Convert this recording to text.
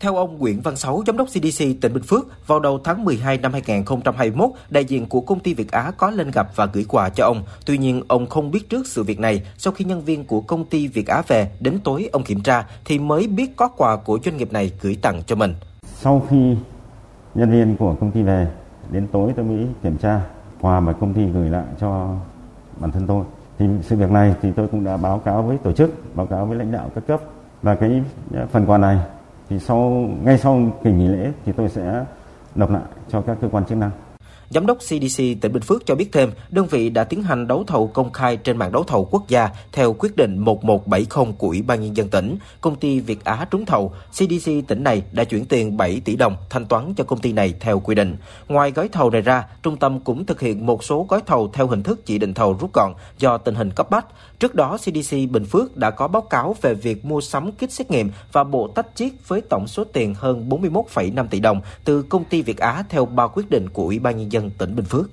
Theo ông Nguyễn Văn Sáu, giám đốc CDC tỉnh Bình Phước, vào đầu tháng 12 năm 2021, đại diện của công ty Việt Á có lên gặp và gửi quà cho ông. Tuy nhiên, ông không biết trước sự việc này. Sau khi nhân viên của công ty Việt Á về, đến tối ông kiểm tra thì mới biết có quà của doanh nghiệp này gửi tặng cho mình. Sau khi nhân viên của công ty về, đến tối tôi mới kiểm tra quà mà công ty gửi lại cho bản thân tôi. Thì sự việc này thì tôi cũng đã báo cáo với tổ chức, báo cáo với lãnh đạo các cấp và cái phần quà này thì sau, ngay sau kỳ nghỉ lễ thì tôi sẽ nộp lại cho các cơ quan chức năng. Giám đốc CDC tỉnh Bình Phước cho biết thêm, đơn vị đã tiến hành đấu thầu công khai trên mạng đấu thầu quốc gia theo quyết định 1170 của Ủy ban Nhân dân tỉnh. Công ty Việt Á trúng thầu, CDC tỉnh này đã chuyển tiền 7 tỷ đồng thanh toán cho công ty này theo quy định. Ngoài gói thầu này ra, trung tâm cũng thực hiện một số gói thầu theo hình thức chỉ định thầu rút gọn do tình hình cấp bách. Trước đó, CDC Bình Phước đã có báo cáo về việc mua sắm kit xét nghiệm và bộ tách chiết với tổng số tiền hơn 41,5 tỷ đồng từ công ty Việt Á theo ba quyết định của Ủy ban Nhân dân tỉnh Bình Phước.